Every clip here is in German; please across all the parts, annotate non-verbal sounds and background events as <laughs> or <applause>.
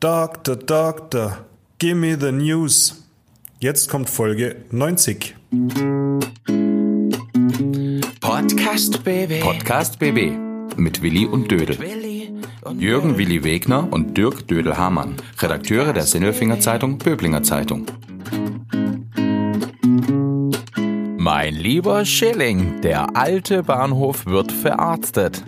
Doctor, Doctor, give me the news. Jetzt kommt Folge 90. Podcast BB. Podcast BB mit Willi und Dödel. Jürgen Willi Wegner und Dirk Dödel-Hamann, Redakteure der Sinnelfinger Zeitung Böblinger Zeitung. Mein lieber Schilling, der alte Bahnhof wird verarztet.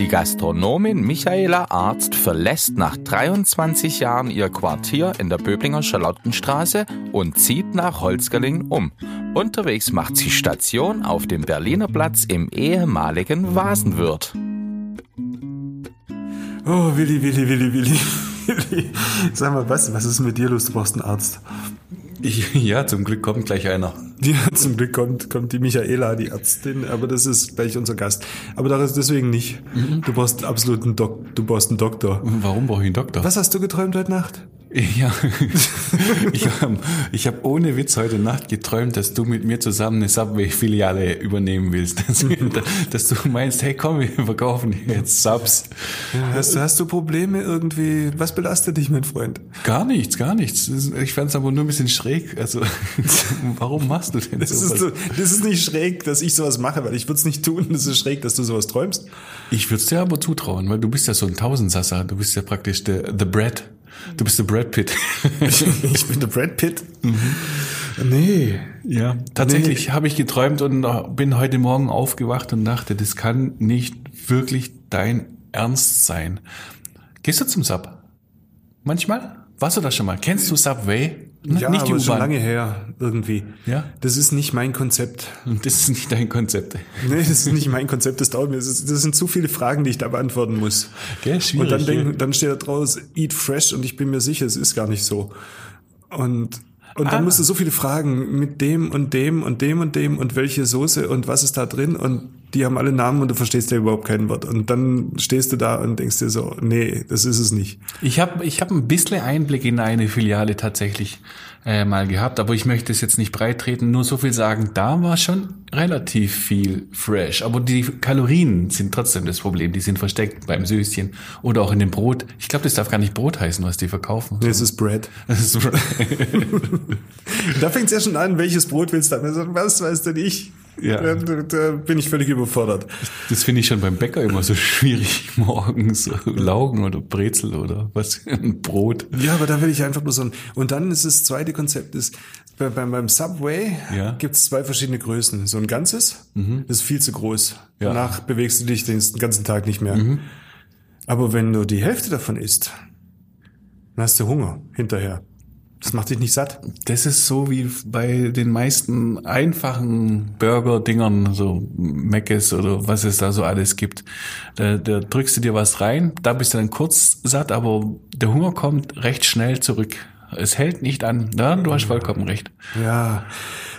Die Gastronomin Michaela Arzt verlässt nach 23 Jahren ihr Quartier in der Böblinger Charlottenstraße und zieht nach Holzgerlingen um. Unterwegs macht sie Station auf dem Berliner Platz im ehemaligen Vasenwirt. Oh, Willi, Willi, Willi, Willi. <laughs> Willi. Sag mal, was, was ist mit dir los? Du brauchst einen Arzt. Ich, ja, zum Glück kommt gleich einer. Ja, zum Glück kommt, kommt die Michaela, die Ärztin, aber das ist gleich unser Gast. Aber das deswegen nicht. Du brauchst absolut einen Dok du brauchst einen Doktor. Warum brauche ich einen Doktor? Was hast du geträumt heute Nacht? Ja, <laughs> ich habe ich hab ohne Witz heute Nacht geträumt, dass du mit mir zusammen eine Subway-Filiale übernehmen willst. <laughs> Dass, dass, du meinst, hey komm, wir verkaufen jetzt Subs. Hast, hast du Probleme irgendwie? Was belastet dich, mein Freund? Gar nichts, gar nichts. Ich fand es aber nur ein bisschen schräg. Also, <laughs> warum machst du denn Das ist, sowas? so, das ist nicht schräg, dass ich sowas mache, weil ich würde es nicht tun. Das ist schräg, dass du sowas träumst. Ich würde es dir aber zutrauen, weil du bist ja so ein Tausendsasser. Du bist ja praktisch der the Brad. Du bist der Brad Pitt. <laughs> ich bin der Brad Pitt. Nee. Ja, tatsächlich habe ich geträumt und bin heute Morgen aufgewacht und dachte, das kann nicht wirklich dein Ernst sein. Gehst du zum Sub? Manchmal? Warst du da schon mal? Kennst du Subway? Ja, nicht die aber schon lange her, irgendwie. Ja? Das ist nicht mein Konzept. <laughs> Das ist nicht dein Konzept. Nee, das ist nicht mein Konzept, das dauert mir. Das, ist, das sind zu viele Fragen, die ich da beantworten muss. Gell, schwierig, Und dann, ja. denk, dann steht da draus, eat fresh und ich bin mir sicher, es ist gar nicht so. Und, und dann Ah. musst du so viele Fragen mit dem und dem und dem und dem und welche Soße und was ist da drin und die haben alle Namen und du verstehst ja überhaupt kein Wort. Und dann stehst du da und denkst dir so, nee, das ist es nicht. Ich habe ich hab ein bisschen Einblick in eine Filiale tatsächlich äh, mal gehabt, aber ich möchte es jetzt nicht breit treten, nur so viel sagen, da war schon relativ viel fresh. Aber die Kalorien sind trotzdem das Problem, die sind versteckt beim Söschen oder auch in dem Brot. Ich glaube, das darf gar nicht Brot heißen, was die verkaufen. Nee, es ist Bread. <laughs> Das ist <laughs> Da fängt es ja schon an, welches Brot willst du haben? Also, Was weißt du nicht? Ja. Da, da, bin ich völlig überfordert. Das finde ich schon beim Bäcker immer so schwierig <laughs> morgens. Laugen oder Brezel oder was, ein Brot. Ja, aber da will ich einfach nur so ein. Und dann ist das zweite Konzept ist, bei, beim, beim Subway Ja. gibt es zwei verschiedene Größen. So ein ganzes, das ist viel zu groß. Ja. Danach bewegst du dich den ganzen Tag nicht mehr. Aber wenn du die Hälfte davon isst, dann hast du Hunger hinterher. Das macht dich nicht satt. Das ist so wie bei den meisten einfachen Burger-Dingern, so Mc's oder was es da so alles gibt. Da, da drückst du dir was rein, da bist du dann kurz satt, aber der Hunger kommt recht schnell zurück. Es hält nicht an. Ja, du hast vollkommen recht. Ja,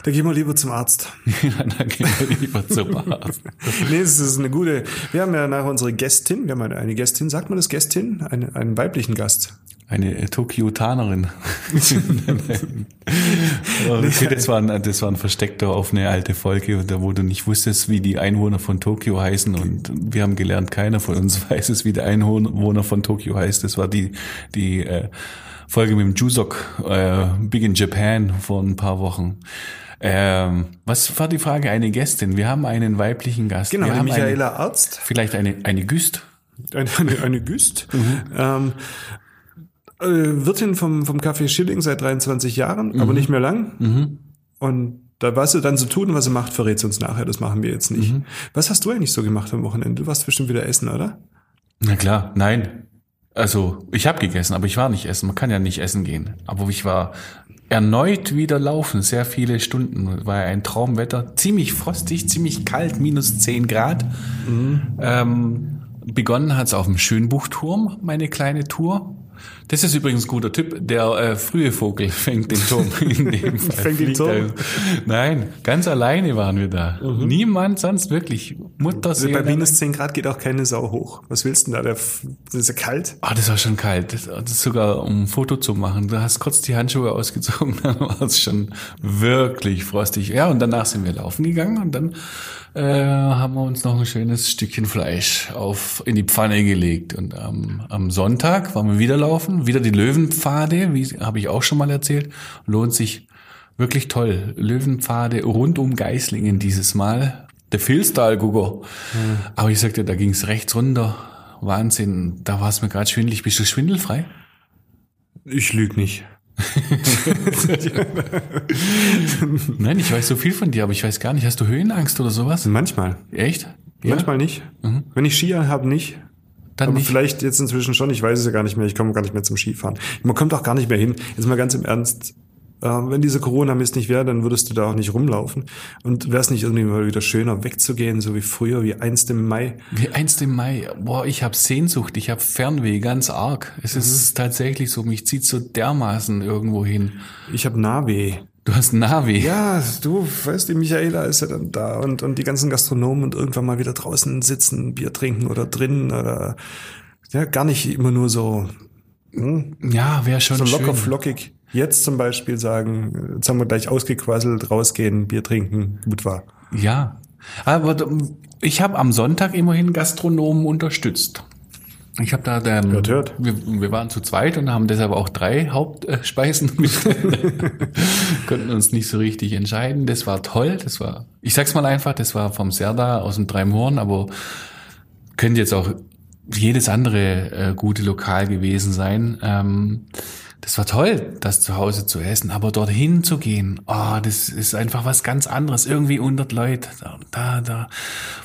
da gehen wir lieber zum Arzt. <laughs> dann gehen wir lieber zum Arzt. <laughs> nee, das ist eine gute. Wir haben ja nachher unsere Gästin. Wir haben eine, eine Gästin. Sagt man das Gästin? Eine, einen weiblichen Gast. Eine Tokiotanerin. <laughs> okay, das war, ein, das war ein versteckter auf eine alte Folge, da wo du nicht wusstest, wie die Einwohner von Tokio heißen und wir haben gelernt, keiner von uns <laughs> weiß es, wie der Einwohner von Tokio heißt. Das war die, die äh, Folge mit dem Jusok, äh, Big in Japan vor ein paar Wochen. Ähm, was war die Frage? Eine Gästin. Wir haben einen weiblichen Gast. Genau, Michaela Eine, Arzt. vielleicht eine, eine Güst. Eine, eine, eine Güst. <laughs> Ähm, äh, Wirtin vom, vom Café Schilling seit 23 Jahren, aber nicht mehr lang. Und da, was sie dann so tun und was sie macht, verrät sie uns nachher. Das machen wir jetzt nicht. Was hast du eigentlich so gemacht am Wochenende? Du warst bestimmt wieder essen, oder? Na klar, nein. Also, ich habe gegessen, aber ich war nicht essen. Man kann ja nicht essen gehen. Aber ich war erneut wieder laufen, sehr viele Stunden. War ja ein Traumwetter. Ziemlich frostig, ziemlich kalt, minus 10 Grad. Ähm, begonnen hat's auf dem Schönbuchturm, meine kleine Tour. Das ist übrigens ein guter Tipp. Der äh, frühe Vogel <laughs> fängt den Turm in dem <laughs> Fall. Fängt den Turm? Nein, ganz alleine waren wir da. Niemand sonst wirklich. Mutter, Also bei minus 10 Grad geht auch keine Sau hoch. Was willst du denn da? Der, das ist ja kalt. Ah, das war schon kalt. Das, das ist sogar um ein Foto zu machen. Du hast kurz die Handschuhe ausgezogen, <laughs> dann war es schon wirklich frostig. Ja, und danach sind wir laufen gegangen und dann äh, haben wir uns noch ein schönes Stückchen Fleisch auf in die Pfanne gelegt. Und ähm, am Sonntag waren wir wieder laufen, wieder die Löwenpfade, wie habe ich auch schon mal erzählt. Lohnt sich wirklich toll. Löwenpfade rund um Geislingen dieses Mal. Der Filstal, Gugo. Aber ich sagte, da ging's rechts runter. Wahnsinn. Da war es mir gerade schwindelig. Bist du schwindelfrei? Ich lüge nicht. <laughs> Nein, ich weiß so viel von dir, aber ich weiß gar nicht. Hast du Höhenangst oder sowas? Manchmal. Echt? Ja? Manchmal nicht. Wenn ich Ski habe, nicht. Dann aber nicht. vielleicht jetzt inzwischen schon, ich weiß es ja gar nicht mehr, ich komme gar nicht mehr zum Skifahren. Man kommt auch gar nicht mehr hin. Jetzt mal ganz im Ernst, äh, wenn diese Corona-Mist nicht wäre, dann würdest du da auch nicht rumlaufen. Und wäre es nicht irgendwie mal wieder schöner, wegzugehen, so wie früher, wie einst im Mai. Wie einst im Mai. Boah, ich habe Sehnsucht, ich habe Fernweh, ganz arg. Es ist tatsächlich so, mich zieht so dermaßen irgendwo hin. Ich habe Nahweh. Du hast Navi. Ja, du weißt, die Michaela ist ja dann da und, und die ganzen Gastronomen und irgendwann mal wieder draußen sitzen, Bier trinken oder drinnen oder ja, gar nicht immer nur so, hm, Ja, wäre schon so schön. locker flockig. Jetzt zum Beispiel sagen, jetzt haben wir gleich ausgequasselt, rausgehen, Bier trinken, gut war. Ja. Aber ich habe am Sonntag immerhin Gastronomen unterstützt. Ich habe da dann, Hört, hört. Wir, wir waren zu zweit und haben deshalb auch drei Hauptspeisen <laughs> bestellt. <laughs> Konnten uns nicht so richtig entscheiden. Das war toll. Das war, ich sag's mal einfach, das war vom Serda aus dem Dreimhorn, aber könnte jetzt auch jedes andere äh, gute Lokal gewesen sein. Ähm, das war toll, das zu Hause zu essen, aber dorthin zu gehen, oh, das ist einfach was ganz anderes. Irgendwie 100 Leute, da, da, da.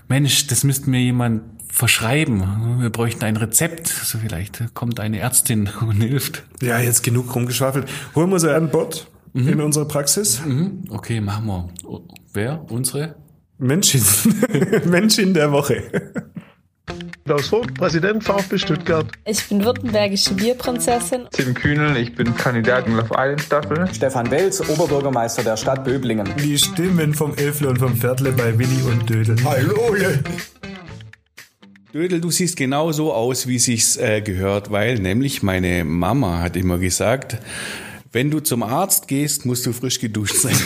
Mensch, das müsste mir jemand verschreiben. Wir bräuchten ein Rezept. So vielleicht kommt eine Ärztin <laughs> und hilft. Ja, jetzt genug rumgeschwafelt. Holen wir sie an Bord in unsere Praxis. Mhm, Okay, machen wir. Oh, Wer? Unsere? Menschin. <laughs> Menschin der Woche. Klaus Vogt, Präsident VfB Stuttgart. Ich bin württembergische Bierprinzessin. Tim Kühnel, ich bin Kandidat in Love Island Staffel. Stefan Welz, Oberbürgermeister der Stadt Böblingen. Die Stimmen vom Elfle und vom Viertle bei Willi und Dödel. Hallo! Dödel, du siehst genau so aus, wie sich's äh, gehört, weil nämlich meine Mama hat immer gesagt, wenn du zum Arzt gehst, musst du frisch geduscht sein.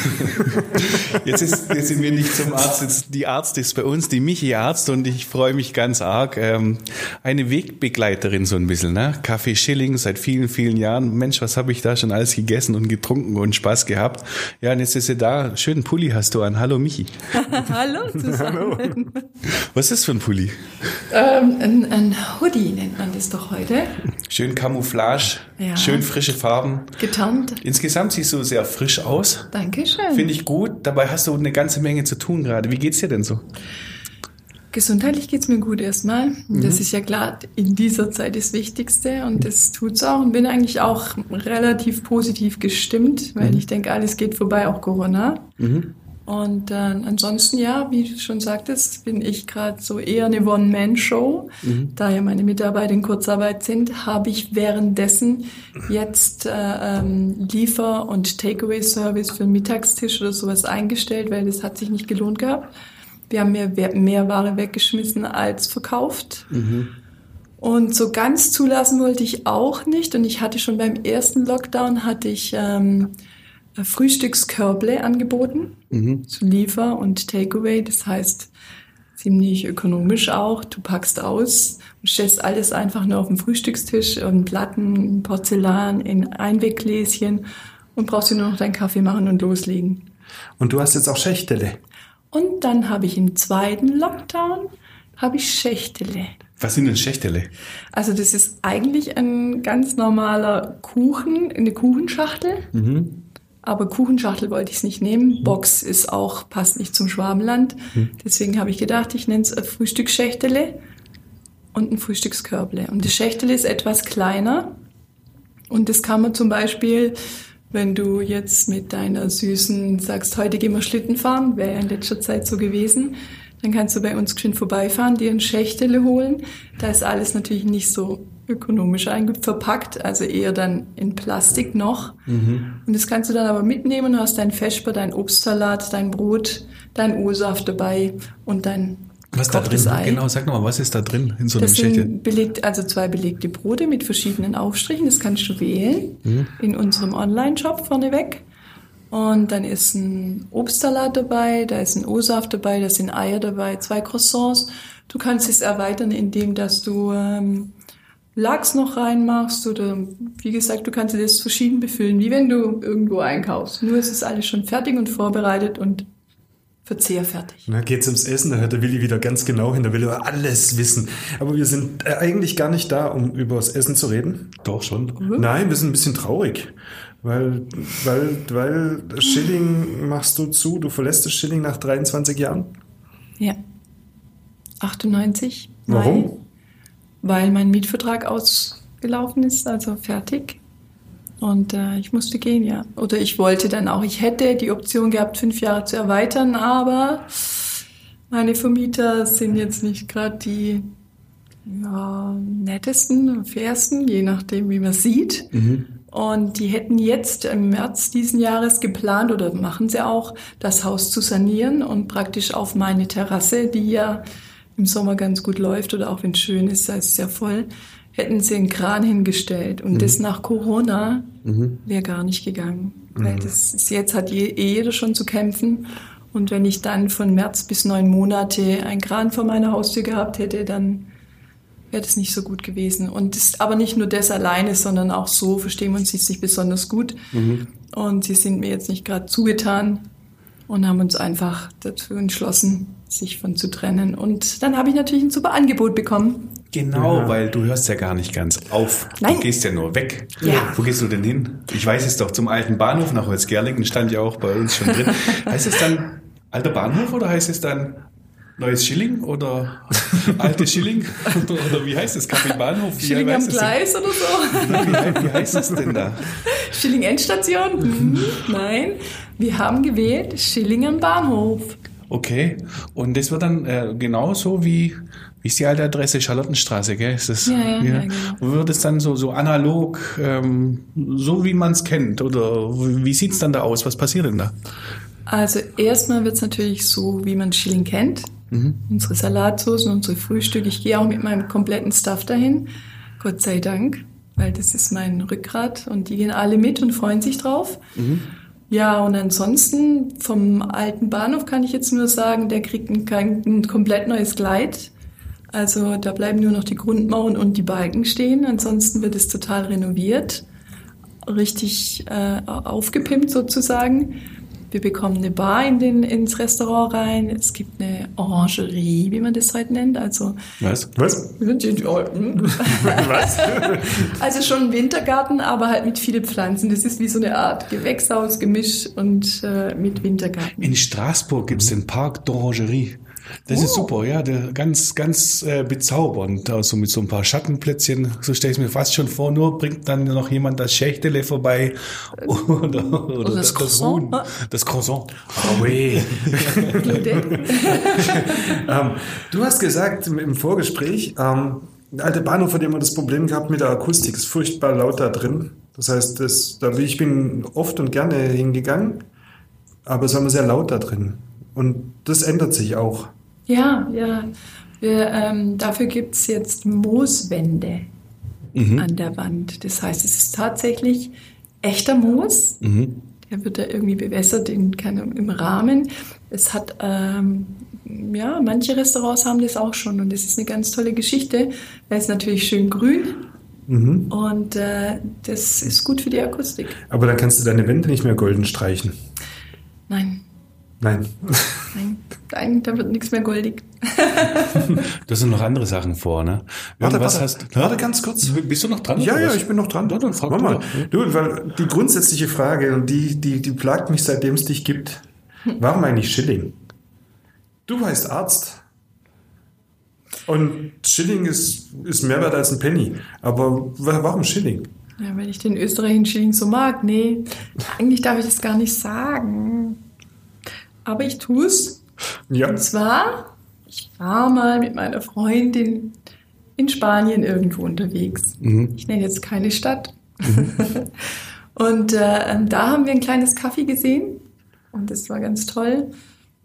<laughs> jetzt, ist, jetzt sind wir nicht zum Arzt, jetzt die Arzt ist bei uns, die Michi Arzt und ich freue mich ganz arg. Ähm, eine Wegbegleiterin so ein bisschen, ne? Kaffee Schilling seit vielen, vielen Jahren. Mensch, was habe ich da schon alles gegessen und getrunken und Spaß gehabt. Ja, und jetzt ist sie da. Schönen Pulli hast du an. Hallo Michi. <laughs> Hallo zusammen. Was ist das für ein Pulli? ähm, ein, ein Hoodie nennt man das doch heute. Schön Camouflage, Ja. schön frische Farben. Getarnt. Insgesamt siehst du sehr frisch aus. Dankeschön. Finde ich gut. Dabei hast du eine ganze Menge zu tun gerade. Wie geht's dir denn so? Gesundheitlich geht's mir gut erstmal. Das ist ja klar in dieser Zeit das Wichtigste und das tut's auch. Und bin eigentlich auch relativ positiv gestimmt, weil ich denke, alles geht vorbei, auch Corona. Und äh, ansonsten, ja, wie du schon sagtest, bin ich gerade so eher eine One-Man-Show. Da ja meine Mitarbeiter in Kurzarbeit sind, habe ich währenddessen jetzt äh, ähm, Liefer- und Takeaway-Service für den Mittagstisch oder sowas eingestellt, weil das hat sich nicht gelohnt gehabt. Wir haben mehr, mehr Ware weggeschmissen als verkauft. Und so ganz zulassen wollte ich auch nicht. Und ich hatte schon beim ersten Lockdown hatte ich ähm, Frühstückskörble angeboten, zu Liefer- und Takeaway. Das heißt, ziemlich ökonomisch auch. Du packst aus und stellst alles einfach nur auf den Frühstückstisch, in Platten, in Porzellan, in Einweggläschen und brauchst dir nur noch deinen Kaffee machen und loslegen. Und du hast jetzt auch Schächtele. Und dann habe ich im zweiten Lockdown habe ich Schächtele. Was sind denn Schächtele? Also das ist eigentlich ein ganz normaler Kuchen, eine Kuchenschachtel. Aber Kuchenschachtel wollte ich es nicht nehmen. Box ist auch, passt nicht zum Schwabenland. Deswegen habe ich gedacht, ich nenne es ein Frühstücksschächtele und ein Frühstückskörble. Und das Schächtele ist etwas kleiner. Und das kann man zum Beispiel, wenn du jetzt mit deiner Süßen sagst, heute gehen wir Schlitten fahren, wäre ja in letzter Zeit so gewesen, dann kannst du bei uns schön vorbeifahren, dir ein Schächtele holen. Da ist alles natürlich nicht so ökonomisch verpackt, also eher dann in Plastik noch. Und das kannst du dann aber mitnehmen, hast dein Vesper, dein Obstsalat, dein Brot, dein O-Saft dabei und dein Was da drin? Ei. Genau, sag nochmal, was ist da drin in so einem Das sind belegt, also zwei belegte Brote mit verschiedenen Aufstrichen. Das kannst du wählen Mhm. in unserem Online-Shop vorneweg. Und dann ist ein Obstsalat dabei, da ist ein O-Saft dabei, da sind Eier dabei, zwei Croissants. Du kannst es erweitern, indem dass du ähm, Lachs noch reinmachst oder wie gesagt, du kannst das verschieden befüllen, wie wenn du irgendwo einkaufst. Nur ist es alles schon fertig und vorbereitet und verzehrfertig. Na, geht's ums Essen, da hört der Willi wieder ganz genau hin, der will über alles wissen. Aber wir sind äh, eigentlich gar nicht da, um über das Essen zu reden. Doch schon. Nein, wir sind ein bisschen traurig. Weil, weil, weil Schilling machst du zu, du verlässt das Schilling nach 23 Jahren. Ja. 98. Warum? Weil mein Mietvertrag ausgelaufen ist, also fertig. Und äh, ich musste gehen, ja. Oder ich wollte dann auch, ich hätte die Option gehabt, fünf Jahre zu erweitern, aber meine Vermieter sind jetzt nicht gerade die ja, nettesten, fairsten, je nachdem, wie man sieht. Und die hätten jetzt im März diesen Jahres geplant oder machen sie auch, das Haus zu sanieren und praktisch auf meine Terrasse, die ja im Sommer ganz gut läuft oder auch wenn es schön ist, da ist es ja voll, hätten sie einen Kran hingestellt. Und das nach Corona wäre gar nicht gegangen. Weil das ist, jetzt hat je, eh jeder schon zu kämpfen. Und wenn ich dann von März bis neun Monate einen Kran vor meiner Haustür gehabt hätte, dann wäre das nicht so gut gewesen. Und das aber nicht nur das alleine, sondern auch so verstehen wir uns jetzt nicht besonders gut. Und sie sind mir jetzt nicht gerade zugetan und haben uns einfach dazu entschlossen, sich von zu trennen. Und dann habe ich natürlich ein super Angebot bekommen. Genau, weil du hörst ja gar nicht ganz auf. Nein. Du gehst ja nur weg. Ja. Wo gehst du denn hin? Ich weiß es doch, zum alten Bahnhof nach Holzgerlingen, stand ja auch bei uns schon drin. <laughs> heißt es dann alter Bahnhof oder heißt es dann neues Schilling oder alte Schilling? Oder, <laughs> oder wie heißt es? Café Bahnhof? Wie Schilling am heißt es? Gleis oder so. Wie, wie heißt es denn da? Schilling Endstation? Hm, nein. Wir haben gewählt Schilling am Bahnhof. Okay. Und das wird dann äh, genauso wie, wie ist die alte Adresse? Charlottenstraße, gell? Ist das, Ja, ja, ja, genau. Wird es dann so, so analog, ähm, so wie man es kennt? Oder wie sieht's dann da aus? Was passiert denn da? Also erstmal wird's natürlich so, wie man Schilling kennt. Unsere Salatsoßen, unsere Frühstücke. Ich gehe auch mit meinem kompletten Staff dahin. Gott sei Dank, weil das ist mein Rückgrat und die gehen alle mit und freuen sich drauf. Ja, und ansonsten vom alten Bahnhof kann ich jetzt nur sagen, der kriegt ein, ein komplett neues Kleid. Also da bleiben nur noch die Grundmauern und die Balken stehen. Ansonsten wird es total renoviert, richtig äh, aufgepimpt sozusagen. Wir bekommen eine Bar in den, ins Restaurant rein. Es gibt eine Orangerie, wie man das heute nennt. Also Was? Was? <laughs> Was? <laughs> Also schon ein Wintergarten, aber halt mit vielen Pflanzen. Das ist wie so eine Art Gewächshaus, Gemisch und äh, mit Wintergarten. In Straßburg gibt's den Park d'Orangerie. Das ist super, ja, ganz, ganz äh, bezaubernd. Also mit so ein paar Schattenplätzchen, so stelle ich mir fast schon vor, nur bringt dann noch jemand das Schächtele vorbei <laughs> oder, oder, das Croissant. Huhn. Das Croissant. Oh weh. <laughs> <laughs> Ähm, du hast gesagt im, Vorgespräch, ähm, der alte Bahnhof hat immer das Problem gehabt mit der Akustik. Ist furchtbar laut da drin. Das heißt, das, da, ich bin oft und gerne hingegangen, aber es war immer sehr laut da drin. Und das ändert sich auch. Ja, ja. Wir, ähm, dafür gibt's jetzt Mooswände an der Wand. Das heißt, es ist tatsächlich echter Moos. Der wird da irgendwie bewässert in, keine, im Rahmen. Es hat, ähm, ja, manche Restaurants haben das auch schon und das ist eine ganz tolle Geschichte. weil es natürlich schön grün und äh, das ist gut für die Akustik. Aber dann kannst du deine Wände nicht mehr golden streichen. Nein, Nein. nein, nein, da wird nichts mehr goldig. <laughs> Da sind noch andere Sachen vor, ne? Warte, Irgendwas warte, hast, warte ganz kurz. Bist du noch dran? Ja, ja, was? ich bin noch dran. Ja, dann frag mal. Du, weil die grundsätzliche Frage, und die, die, die plagt mich, seitdem es dich gibt. Warum eigentlich Schilling? Du heißt Arzt. Und Schilling ist, ist mehr wert als ein Penny. Aber wa- warum Schilling? Ja, weil ich den österreichischen Schilling so mag. Nee, eigentlich darf ich das gar nicht sagen. Aber ich tue es. Ja. Und zwar, ich war mal mit meiner Freundin in Spanien irgendwo unterwegs. Ich nenne jetzt keine Stadt. <laughs> und äh, da haben wir ein kleines Kaffee gesehen. Und das war ganz toll.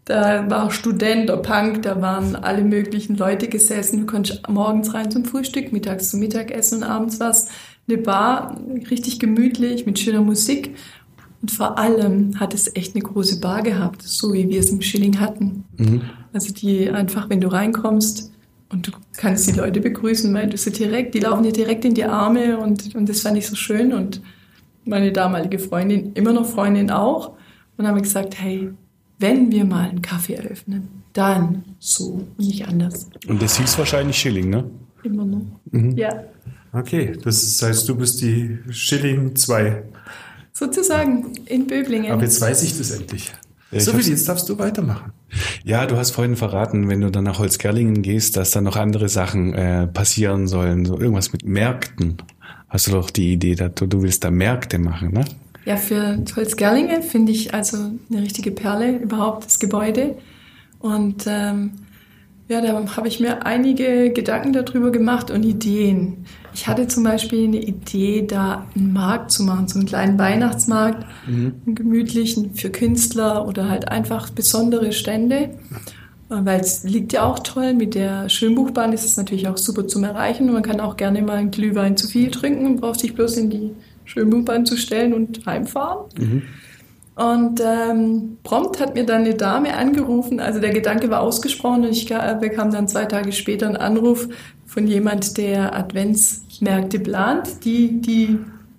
Da war Student oder Punk, da waren alle möglichen Leute gesessen. Du konntest morgens rein zum Frühstück, mittags zum Mittagessen und abends was. Eine Bar, richtig gemütlich, mit schöner Musik. Und vor allem hat es echt eine große Bar gehabt, so wie wir es im Schilling hatten. Mhm. Also die einfach, wenn du reinkommst und du kannst die Leute begrüßen, weil du sie direkt, die laufen dir direkt in die Arme und, und das fand ich so schön und meine damalige Freundin, immer noch Freundin auch. Und haben gesagt, hey, wenn wir mal einen Kaffee eröffnen, dann so und nicht anders. Und das hieß wahrscheinlich Schilling, ne? Immer noch. Mhm. Ja, Okay, das heißt, du bist die Schilling 2. sozusagen in Böblingen. Aber jetzt weiß ich das endlich. Ja, so, Willi, jetzt darfst du weitermachen. Ja, du hast vorhin verraten, wenn du dann nach Holzgerlingen gehst, dass da noch andere Sachen äh, passieren sollen. So irgendwas mit Märkten. Hast du doch die Idee, dass du, du willst da Märkte machen, ne? Ja, für Holzgerlinge finde ich also eine richtige Perle überhaupt das Gebäude. Und ähm, ja, da habe ich mir einige Gedanken darüber gemacht und Ideen. Ich hatte zum Beispiel eine Idee, da einen Markt zu machen, so einen kleinen Weihnachtsmarkt, einen gemütlichen für Künstler oder halt einfach besondere Stände. Weil es liegt ja auch toll, mit der Schönbuchbahn ist es natürlich auch super zum Erreichen. Und man kann auch gerne mal einen Glühwein zu viel trinken und braucht sich bloß in die Schönbuchbahn zu stellen und heimfahren. Und ähm, prompt hat mir dann eine Dame angerufen, also der Gedanke war ausgesprochen und ich ga- bekam dann zwei Tage später einen Anruf von jemand, der Adventsmärkte plant, die die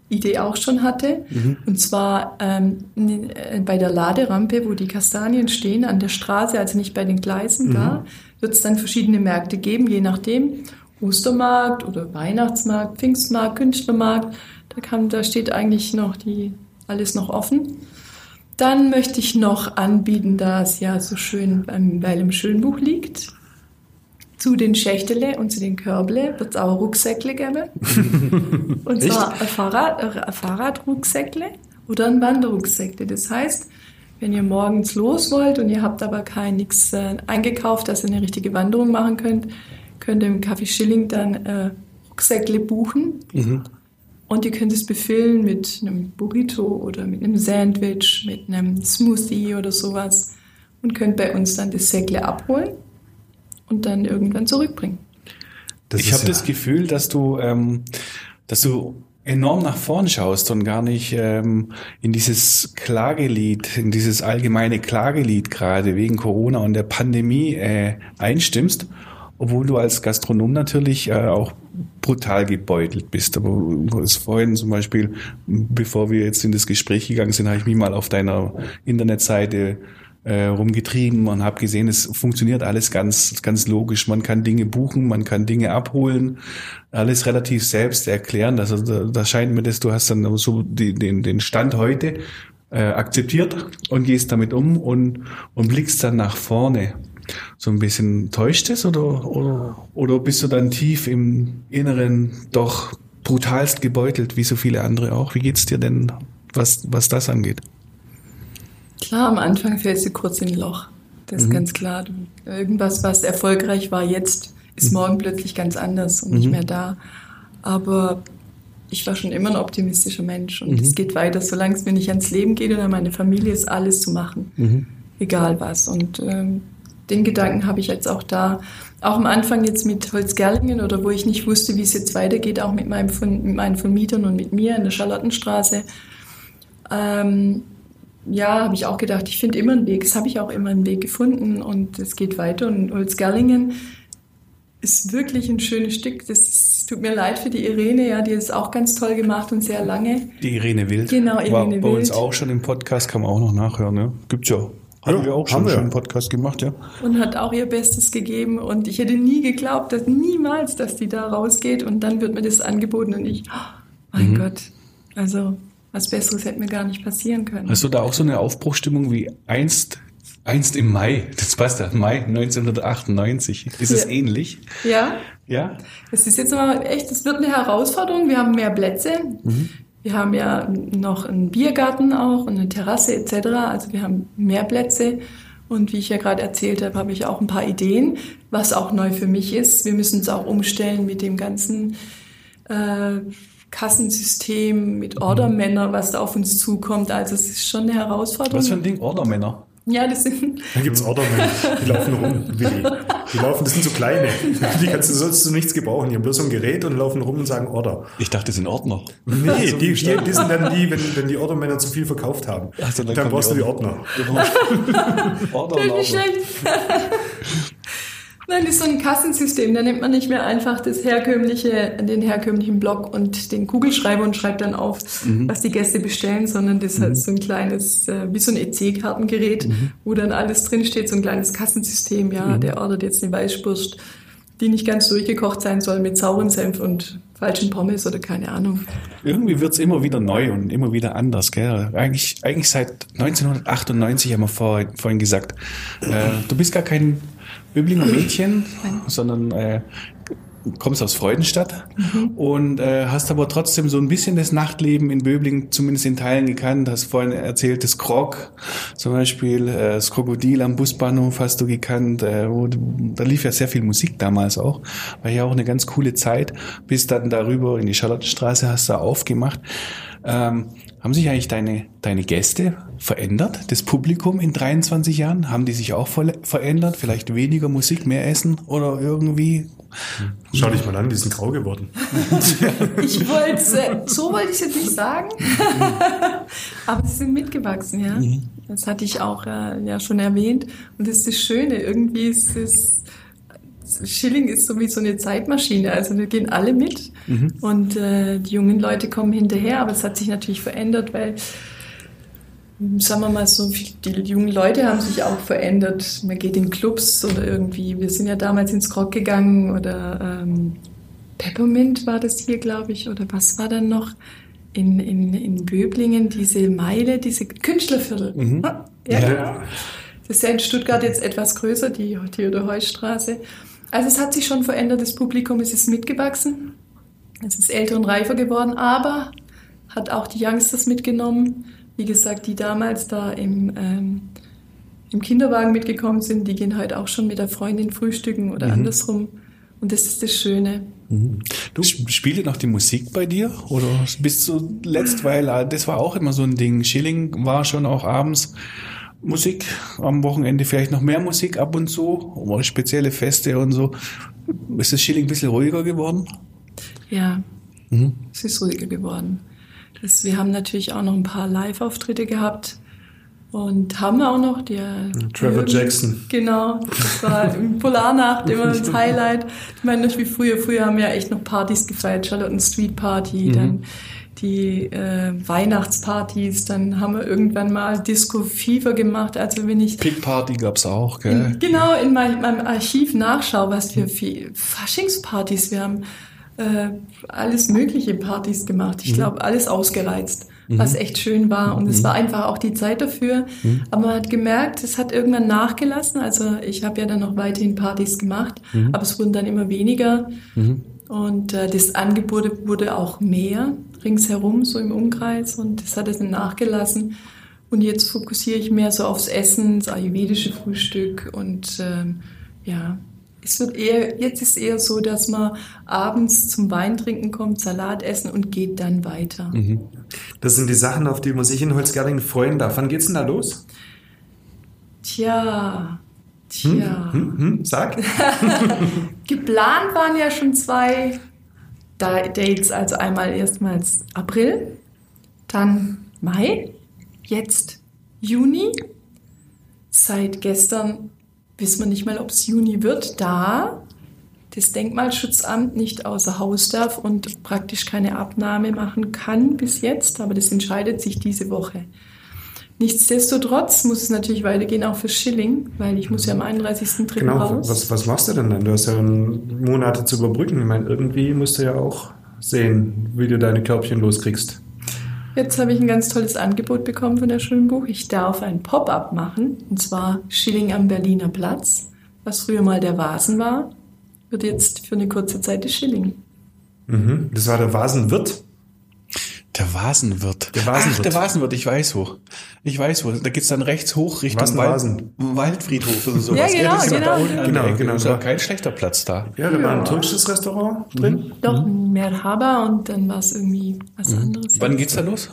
Idee auch schon hatte. Und zwar ähm, äh, bei der Laderampe, wo die Kastanien stehen, an der Straße, also nicht bei den Gleisen, da wird es dann verschiedene Märkte geben, je nachdem. Ostermarkt oder Weihnachtsmarkt, Pfingstmarkt, Künstlermarkt. Da, kann, da steht eigentlich noch die, alles noch offen. Dann möchte ich noch anbieten, da es ja so schön beim, weil im Schönbuch liegt, zu den Schächtele und zu den Körble wird es auch Rucksäckle geben. <laughs> und zwar ein, Fahrrad, äh, ein Fahrradrucksäckle oder ein Wanderrucksäckle. Das heißt, wenn ihr morgens los wollt und ihr habt aber kein nichts äh, eingekauft, dass ihr eine richtige Wanderung machen könnt, könnt ihr im Café Schilling dann äh, Rucksäckle buchen. Und ihr könnt es befüllen mit einem Burrito oder mit einem Sandwich, mit einem Smoothie oder sowas. Und könnt bei uns dann das Säckle abholen und dann irgendwann zurückbringen. Das ich habe ja- das Gefühl, dass du, ähm, dass du enorm nach vorn schaust und gar nicht ähm, in dieses Klagelied, in dieses allgemeine Klagelied gerade wegen Corona und der Pandemie äh, einstimmst, obwohl du als Gastronom natürlich äh, auch brutal gebeutelt bist. Aber vorhin zum Beispiel, bevor wir jetzt in das Gespräch gegangen sind, habe ich mich mal auf deiner Internetseite äh, rumgetrieben und habe gesehen, es funktioniert alles ganz, ganz logisch. Man kann Dinge buchen, man kann Dinge abholen, alles relativ selbst erklären. Also da, da scheint mir das, du hast dann so die, den, den Stand heute äh, akzeptiert und gehst damit um und, und blickst dann nach vorne. So ein bisschen täuscht es oder, oder, oder bist du dann tief im Inneren doch brutalst gebeutelt, wie so viele andere auch? Wie geht's dir denn, was, was das angeht? Klar, am Anfang fällst du kurz in ein Loch. Das ist ganz klar. Irgendwas, was erfolgreich war jetzt, ist morgen plötzlich ganz anders und nicht mehr da. Aber ich war schon immer ein optimistischer Mensch und es geht weiter, solange es mir nicht ans Leben geht und an meine Familie ist alles zu machen. Egal was. Und ähm, den Gedanken habe ich jetzt auch da. Auch am Anfang jetzt mit Holzgerlingen oder wo ich nicht wusste, wie es jetzt weitergeht, auch mit, meinem, mit meinen Vermietern und mit mir in der Charlottenstraße. Ähm, ja, habe ich auch gedacht, ich finde immer einen Weg. Das habe ich auch immer einen Weg gefunden und es geht weiter. Und Holzgerlingen ist wirklich ein schönes Stück. Das ist, tut mir leid für die Irene, ja, die es auch ganz toll gemacht und sehr lange. Die Irene Wild. Genau, War Irene bei uns Wild. auch schon im Podcast, kann man auch noch nachhören, ne? Gibt's ja. Hatten Ja, wir auch schon wir. einen Podcast gemacht, ja. und hat auch ihr Bestes gegeben. Und ich hätte nie geglaubt, dass niemals, dass die da rausgeht. Und dann wird mir das angeboten und ich, oh, mein Gott, also was Besseres hätte mir gar nicht passieren können. Hast du da auch so eine Aufbruchstimmung wie einst, einst im Mai? Das passt ja, Mai 1998. Ist es Ja. ähnlich? ja, Ja? Es ist jetzt aber echt, es wird eine Herausforderung. Wir haben mehr Plätze. Wir haben ja noch einen Biergarten auch und eine Terrasse etc. Also wir haben mehr Plätze. Und wie ich ja gerade erzählt habe, habe ich auch ein paar Ideen, was auch neu für mich ist. Wir müssen uns auch umstellen mit dem ganzen äh, Kassensystem, mit Ordermänner, was da auf uns zukommt. Also es ist schon eine Herausforderung. Was für ein Ding? Ordermänner. Ja, das sind Da gibt's Ordermänner, die laufen rum, Willi. Die laufen, das sind so kleine. Die kannst du sonst zu nichts gebrauchen. Die haben bloß so ein Gerät und laufen rum und sagen Order. Ich dachte, das sind Ordner. Nee, die, die, die sind dann die, wenn, wenn die Ordermänner zu viel verkauft haben. Ach so, dann dann brauchst die du die Ordner. Ordner, <laughs> schlecht. Nein, das ist so ein Kassensystem. Da nimmt man nicht mehr einfach das herkömmliche, den herkömmlichen Block und den Kugelschreiber und schreibt dann auf, was die Gäste bestellen, sondern das hat so ein kleines, äh, wie so ein EC-Kartengerät, wo dann alles drinsteht, so ein kleines Kassensystem. Ja, der ordert jetzt eine Weißwurst, die nicht ganz durchgekocht sein soll mit sauren Senf und falschen Pommes oder keine Ahnung. Irgendwie wird's immer wieder neu und immer wieder anders. Gell? Eigentlich, eigentlich seit 1998 haben wir vor, vorhin gesagt, äh, du bist gar kein Böblinger <clears throat> Mädchen, sondern äh, kommst aus Freudenstadt und äh, hast aber trotzdem so ein bisschen das Nachtleben in Böbling zumindest in Teilen gekannt. Hast vorhin erzählt, das Krog zum Beispiel, äh, das Krokodil am Busbahnhof hast du gekannt. Äh, wo, da lief ja sehr viel Musik damals auch. War ja auch eine ganz coole Zeit. Bis dann darüber in die Charlottenstraße hast du aufgemacht. Ähm, haben sich eigentlich deine, deine Gäste verändert? Das Publikum in 23 Jahren? Haben die sich auch voll verändert? Vielleicht weniger Musik, mehr Essen oder irgendwie? Schau dich mal an, die sind grau geworden. <laughs> <laughs> Ich wollte, so wollte ich es jetzt nicht sagen, <laughs> aber sie sind mitgewachsen, ja. Das hatte ich auch äh, ja schon erwähnt. Und das ist das Schöne, irgendwie ist es, Schilling ist so wie so eine Zeitmaschine, also wir gehen alle mit und äh, die jungen Leute kommen hinterher, aber es hat sich natürlich verändert, weil sagen wir mal so, die jungen Leute haben sich auch verändert. Man geht in Clubs oder irgendwie, wir sind ja damals ins Rock gegangen oder ähm, Peppermint war das hier, glaube ich, oder was war dann noch? In, in, in Böblingen, diese Meile, diese Künstlerviertel. Ah, Ja, genau. Das ist ja in Stuttgart jetzt etwas größer, die Theodor-Heuss-Straße. Also es hat sich schon verändert, das Publikum es ist mitgewachsen. Es ist älter und reifer geworden, aber hat auch die Youngsters mitgenommen. Wie gesagt, die damals da im, ähm, im Kinderwagen mitgekommen sind, die gehen heute auch schon mit der Freundin frühstücken oder andersrum. Und das ist das Schöne. Du spielt noch die Musik bei dir oder bist du letzt, weil äh, das war auch immer so ein Ding. Schilling war schon auch abends Musik, am Wochenende vielleicht noch mehr Musik ab und zu, oder spezielle Feste und so. Ist das Schilling ein bisschen ruhiger geworden? Ja, es ist ruhiger geworden. Das, wir haben natürlich auch noch ein paar Live-Auftritte gehabt und haben wir auch noch. Die, Trevor die- Jackson. Genau, das war im Polarnacht immer das Highlight. Ich meine nicht wie früher. Früher haben wir echt noch Partys gefeiert, Charlotten Street Party, dann die äh, Weihnachtspartys, dann haben wir irgendwann mal Disco Fever gemacht. Also wenn ich Pig Party gab's auch, gell? in, genau in mein, meinem Archiv nachschaue, was für viel Faschingspartys wir haben. Äh, alles mögliche Partys gemacht. Ich glaube, alles ausgereizt, was echt schön war. Und es war einfach auch die Zeit dafür. Aber man hat gemerkt, es hat irgendwann nachgelassen. Also ich habe ja dann noch weiterhin Partys gemacht, aber es wurden dann immer weniger. Und äh, das Angebot wurde auch mehr ringsherum, so im Umkreis. Und das hat es dann nachgelassen. Und jetzt fokussiere ich mehr so aufs Essen, das ayurvedische Frühstück und ähm, ja, es wird eher, jetzt ist eher so, dass man abends zum Weintrinken kommt, Salat essen und geht dann weiter. Das sind die Sachen, auf die man sich in Holzgerlingen freuen darf. Wann geht's denn da los? Tja, tja. Hm, hm, sag. <laughs> Geplant waren ja schon zwei Da- Dates, also einmal erstmals April, dann Mai, jetzt Juni. Seit gestern wissen wir nicht mal, ob es Juni wird, da das Denkmalschutzamt nicht außer Haus darf und praktisch keine Abnahme machen kann bis jetzt, aber das entscheidet sich diese Woche. Nichtsdestotrotz muss es natürlich weitergehen, auch für Schilling, weil ich muss ja am 31.3. Genau, raus. was, was machst du denn dann? Du hast ja Monate zu überbrücken. Ich meine, irgendwie musst du ja auch sehen, wie du deine Körbchen loskriegst. Jetzt habe ich ein ganz tolles Angebot bekommen von der Schulbuch. Ich darf ein Pop-up machen, und zwar Schilling am Berliner Platz, was früher mal der Vasen war, wird jetzt für eine kurze Zeit die Schilling. Mhm. Das war der Vasenwirt. Der Vasenwirt. Der Vasenwirt. Ach, der Vasenwirt, ich weiß wo. Ich weiß wo. Da geht's dann rechts hoch Richtung Wald, Vasen? Waldfriedhof oder sowas. Ja, genau, das ist genau. Da unten an Genau, der Ecke. genau. Das war kein schlechter Platz da. Ja, da war ein türkisches Restaurant drin. Doch, ein Merhaba und dann war es irgendwie was anderes. Wann geht's da los?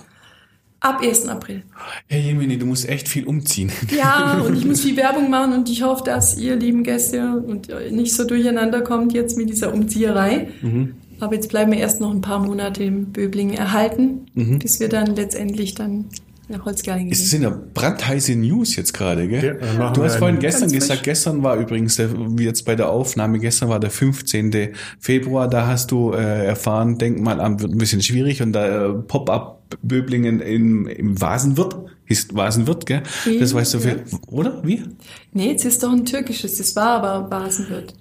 Ab 1. April. Ja, Jemini, du musst echt viel umziehen. Ja, <laughs> und ich muss viel Werbung machen und ich hoffe, dass ihr lieben Gäste und nicht so durcheinander kommt jetzt mit dieser Umzieherei. Mhm. Aber jetzt bleiben wir erst noch ein paar Monate im Böblingen erhalten, Mhm. bis wir dann letztendlich dann nach Holzgerlingen Es gehen. sind ja brandheiße News jetzt gerade, gell? Ja, du hast vorhin gestern Ganz frisch. gesagt, gestern war übrigens, der, wie jetzt bei der Aufnahme, gestern war der 15. Februar, da hast du äh, erfahren, Denkmalamt wird ein bisschen schwierig und da äh, Pop-up Böblingen im, im Vasenwirt, hieß Vasenwirt, gell? Wie? Das weißt du, Ja. viel, oder? Wie? Nee, jetzt ist doch ein türkisches, das war aber Basenwirt.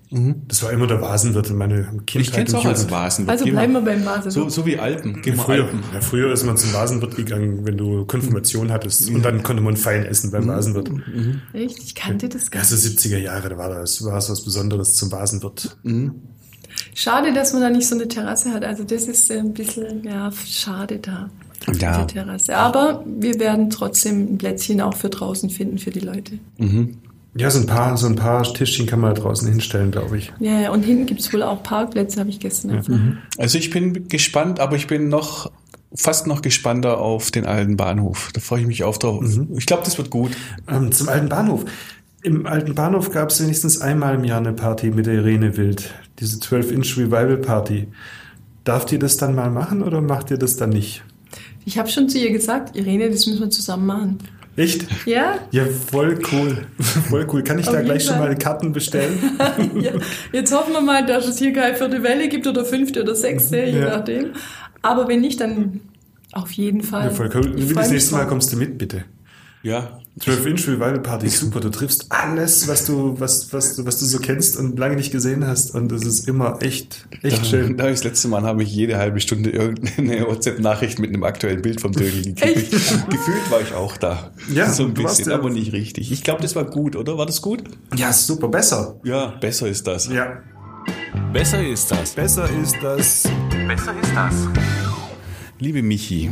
Das war immer der Vasenwirt in meiner Kindheit. Ich kenn's und auch als Jugend. Vasenwirt. Also bleiben wir beim Basenwirt. so, so wie Alpen. Geh Früher, Alpen. ja, früher ist man zum Vasenwirt gegangen, wenn du Konfirmation hattest. Und dann konnte man fein essen beim Vasenwirt. Echt? Ich kannte das gar nicht. so 70er Jahre, da war das, war es was Besonderes zum Vasenwirt. Schade, dass man da nicht so eine Terrasse hat. Also das ist ein bisschen, ja, schade da. Ja. Diese Terrasse. Aber wir werden trotzdem ein Plätzchen auch für draußen finden für die Leute. Ja, so ein paar, so ein paar Tischchen kann man da draußen hinstellen, glaube ich. Ja, ja, und hinten gibt's wohl auch Parkplätze, habe ich gestern erfahren. Also ich bin gespannt, aber ich bin noch fast noch gespannter auf den alten Bahnhof. Da freue ich mich auf drauf. Ich glaube, das wird gut. Ähm, zum alten Bahnhof. Im alten Bahnhof gab es wenigstens einmal im Jahr eine Party mit der Irene Wild. Diese 12-Inch Revival Party. Darf ihr das dann mal machen oder macht ihr das dann nicht? Ich habe schon zu ihr gesagt, Irene, das müssen wir zusammen machen. Echt? Ja? Ja, voll cool. <laughs> Voll cool. Kann ich Auf da gleich schon Fall. mal Karten bestellen? <laughs> ja. Jetzt hoffen wir mal, dass es hier keine vierte Welle gibt oder fünfte oder sechste, je Ja. nachdem. Aber wenn nicht, dann auf jeden Fall. Ja, voll cool. Wie das nächste Mal kommst du mit, bitte. Ja. 12-Inch Revival Party, super. Du triffst alles, was du, was, was, du- was du so kennst und lange nicht gesehen hast. Und es ist immer echt, echt schön. Da hab ich das letzte Mal habe ich jede halbe Stunde irgendeine WhatsApp-Nachricht mit einem aktuellen Bild vom Dödel <laughs> gekriegt. Gefühlt war ich auch da. Ja, so ein bisschen, aber nicht richtig. Ich glaube, das war gut, oder? War das gut? Ja, super. Besser. Ja, besser ist das. Ja. Besser ist das. Besser ist das. Besser ist das. Liebe Michi,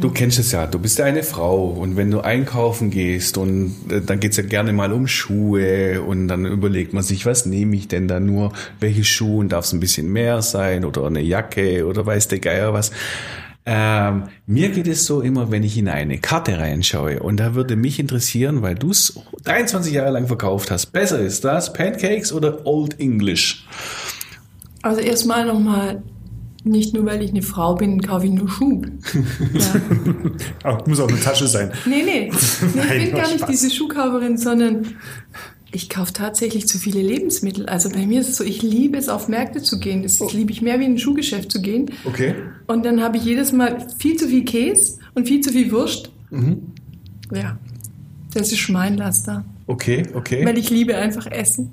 du kennst es ja, du bist ja eine Frau und wenn du einkaufen gehst und äh, dann geht's ja gerne mal um Schuhe und dann überlegt man sich, was nehme ich denn da nur, welche Schuhe, darf es ein bisschen mehr sein oder eine Jacke oder weiß der Geier was. Ähm, mir geht es so immer, wenn ich in eine Karte reinschaue und da würde mich interessieren, weil du es 23 Jahre lang verkauft hast, besser ist das Pancakes oder Old English? Also erstmal nochmal, nicht nur weil ich eine Frau bin, kaufe ich nur Schuh. ja. <laughs> Muss auch eine Tasche sein. Nee, nee. <laughs> nee ich Nein, bin gar nicht Spaß. diese Schuhkauferin, sondern ich kaufe tatsächlich zu viele Lebensmittel. Also bei mir ist es so, ich liebe es, auf Märkte zu gehen. Das liebe ich mehr wie in ein Schuhgeschäft zu gehen. Okay. Und dann habe ich jedes Mal viel zu viel Käse und viel zu viel Wurst. Ja, das ist mein Laster. Okay, okay. Weil ich liebe einfach Essen.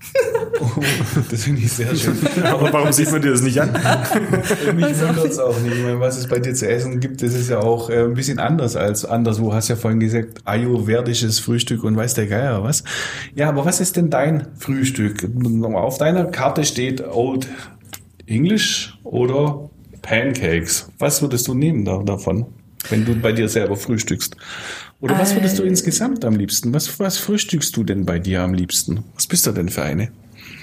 <laughs> Das finde ich sehr schön. <laughs> Aber warum sieht man dir das nicht an? <laughs> Mich wundert es auch nicht. Ich meine, was es bei dir zu essen gibt, das ist ja auch äh, ein bisschen anders als anderswo. Hast ja vorhin gesagt, ayurvedisches Frühstück und weiß der Geier was. Ja, aber was ist denn dein Frühstück? Auf deiner Karte steht Old English oder Pancakes. Was würdest du nehmen da, davon, wenn du bei dir selber frühstückst? Oder was würdest du Äh. insgesamt am liebsten? Was, was frühstückst du denn bei dir am liebsten? Was bist du denn für eine?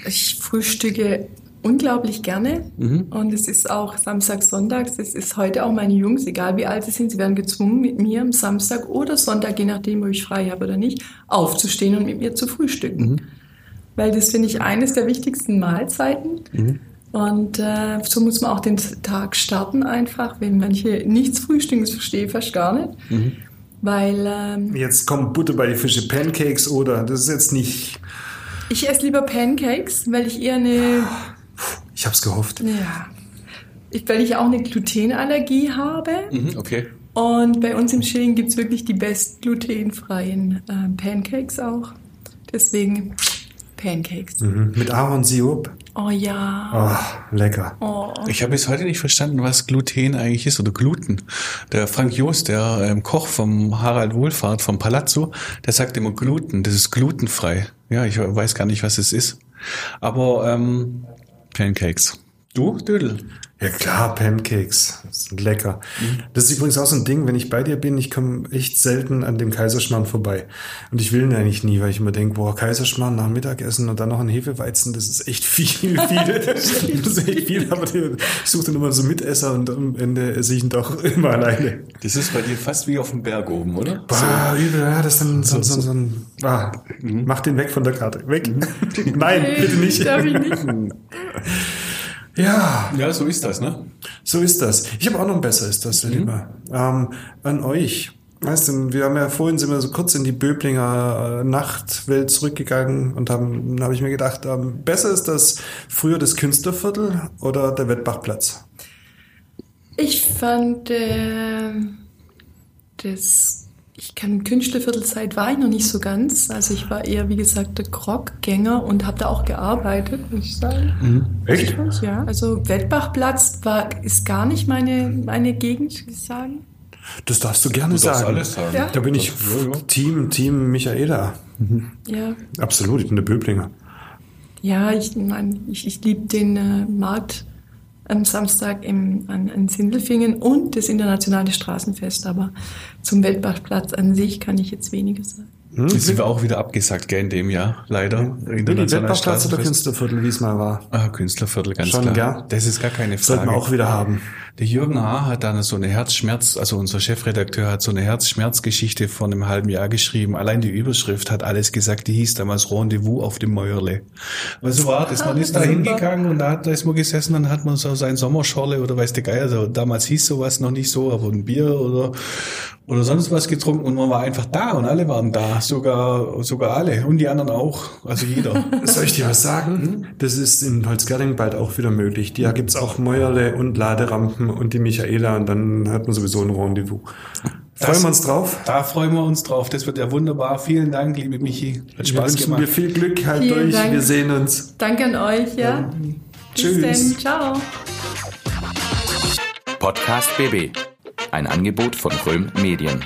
Ich frühstücke unglaublich gerne Mhm. und es ist auch Samstag, Sonntags. Es ist heute auch meine Jungs, egal wie alt sie sind, sie werden gezwungen, mit mir am Samstag oder Sonntag, je nachdem, ob ich frei habe oder nicht, aufzustehen und mit mir zu frühstücken. Mhm. Weil das finde ich eines der wichtigsten Mahlzeiten. Mhm. Und äh, so muss man auch den Tag starten einfach. Wenn manche nichts frühstücken, das verstehe ich fast gar nicht. Weil ähm, Jetzt kommt Butter bei die Fische, Pancakes oder das ist jetzt nicht. ich esse lieber Pancakes, weil ich eher eine Ich hab's gehofft. Ja. Ich, weil ich auch eine Glutenallergie habe. Mhm, okay. Und bei uns im Schilling gibt es wirklich die best glutenfreien äh, Pancakes auch. Deswegen Pancakes. Mhm. Mit Ahornsirup. Oh ja. Oh, lecker. Oh. Ich habe bis heute nicht verstanden, was Gluten eigentlich ist oder Gluten. Der Frank Jost, der ähm, Koch vom Harald Wohlfahrt vom Palazzo, der sagt immer Gluten. Das ist glutenfrei. Ja, ich weiß gar nicht, was es ist. Aber ähm, Pancakes. Du, Dödel? Ja klar, Pancakes. Das sind lecker. Das ist übrigens auch so ein Ding, wenn ich bei dir bin, ich komme echt selten an dem Kaiserschmarrn vorbei. Und ich will ihn eigentlich nie, weil ich immer denke, boah, Kaiserschmarrn nach Mittagessen und dann noch ein Hefeweizen, das ist echt viel, viel. <laughs> das ist echt viel, aber ich suche dann immer so Mitesser und am Ende esse ich ihn doch <laughs> immer alleine. Das ist bei dir fast wie auf dem Berg oben, oder? Boah, übel, ja, das ist dann so, so, so ein, ah, mach den weg von der Karte. Weg. <laughs> Nein, bitte nicht. Darf ich nicht? Ja, Ja, so ist das, ne? so ist das. Ich habe auch noch ein besser ist das, lieber. Ähm, an euch. Weißt du, wir haben ja vorhin sind wir so kurz in die Böblinger äh, Nachtwelt zurückgegangen und haben, dann habe ich mir gedacht, ähm, besser ist das früher das Künstlerviertel oder der Wettbachplatz? Ich fand äh, das, ich kann Künstlerviertelzeit war ich noch nicht so ganz. Also ich war eher, wie gesagt, der Groggänger und habe da auch gearbeitet, muss ich sagen. Echt? Ja, also Wettbachplatz war, ist gar nicht meine, meine Gegend, würde ich sagen. Das darfst du gerne Du darfst sagen. alles sagen. Ja. Da bin ich Team, Team Michaela. Ja, Absolut, ich bin der Böblinger. ja ich, mein, ich, ich liebe den äh, Markt am Samstag im, an, an Sindelfingen und das internationale Straßenfest, aber zum Weltbachplatz an sich kann ich jetzt weniger sagen. Hm? Das sind wir auch wieder abgesagt, gell, in dem Jahr, leider. Internationaler Wettbachplatz oder. Künstlerviertel, wie es mal war? Ah, Künstlerviertel, ganz Schon, klar. gell? Das ist gar keine Frage. Sollten wir auch wieder haben. Der Jürgen H. hat dann so eine Herzschmerz, also unser Chefredakteur hat so eine Herzschmerzgeschichte vor einem halben Jahr geschrieben. Allein die Überschrift hat alles gesagt, die hieß damals Rendezvous auf dem Mäuerle. Weil so war das, man ist da hingegangen und da, hat, da ist man gesessen, dann hat man so sein Sommerschorle oder weiß der Geier, also damals hieß sowas noch nicht so, aber ein Bier oder, oder sonst was getrunken und man war einfach da und alle waren da, sogar, sogar alle und die anderen auch, also jeder. <laughs> Soll ich dir was sagen? Das ist in Holzgerling bald auch wieder möglich. Da gibt's auch Mäuerle und Laderampen und die Michaela und dann hat man sowieso ein Rendezvous. Freuen wir uns drauf. Da freuen wir uns drauf. Das wird ja wunderbar. Vielen Dank, liebe Michi. Hat Wir Spaß wünschen gemacht. dir viel Glück, halt Vielen durch. Dank. Wir sehen uns. Danke an euch, ja. Bis Tschüss. dann, ciao. Podcast BB. Ein Angebot von Röhm Medien.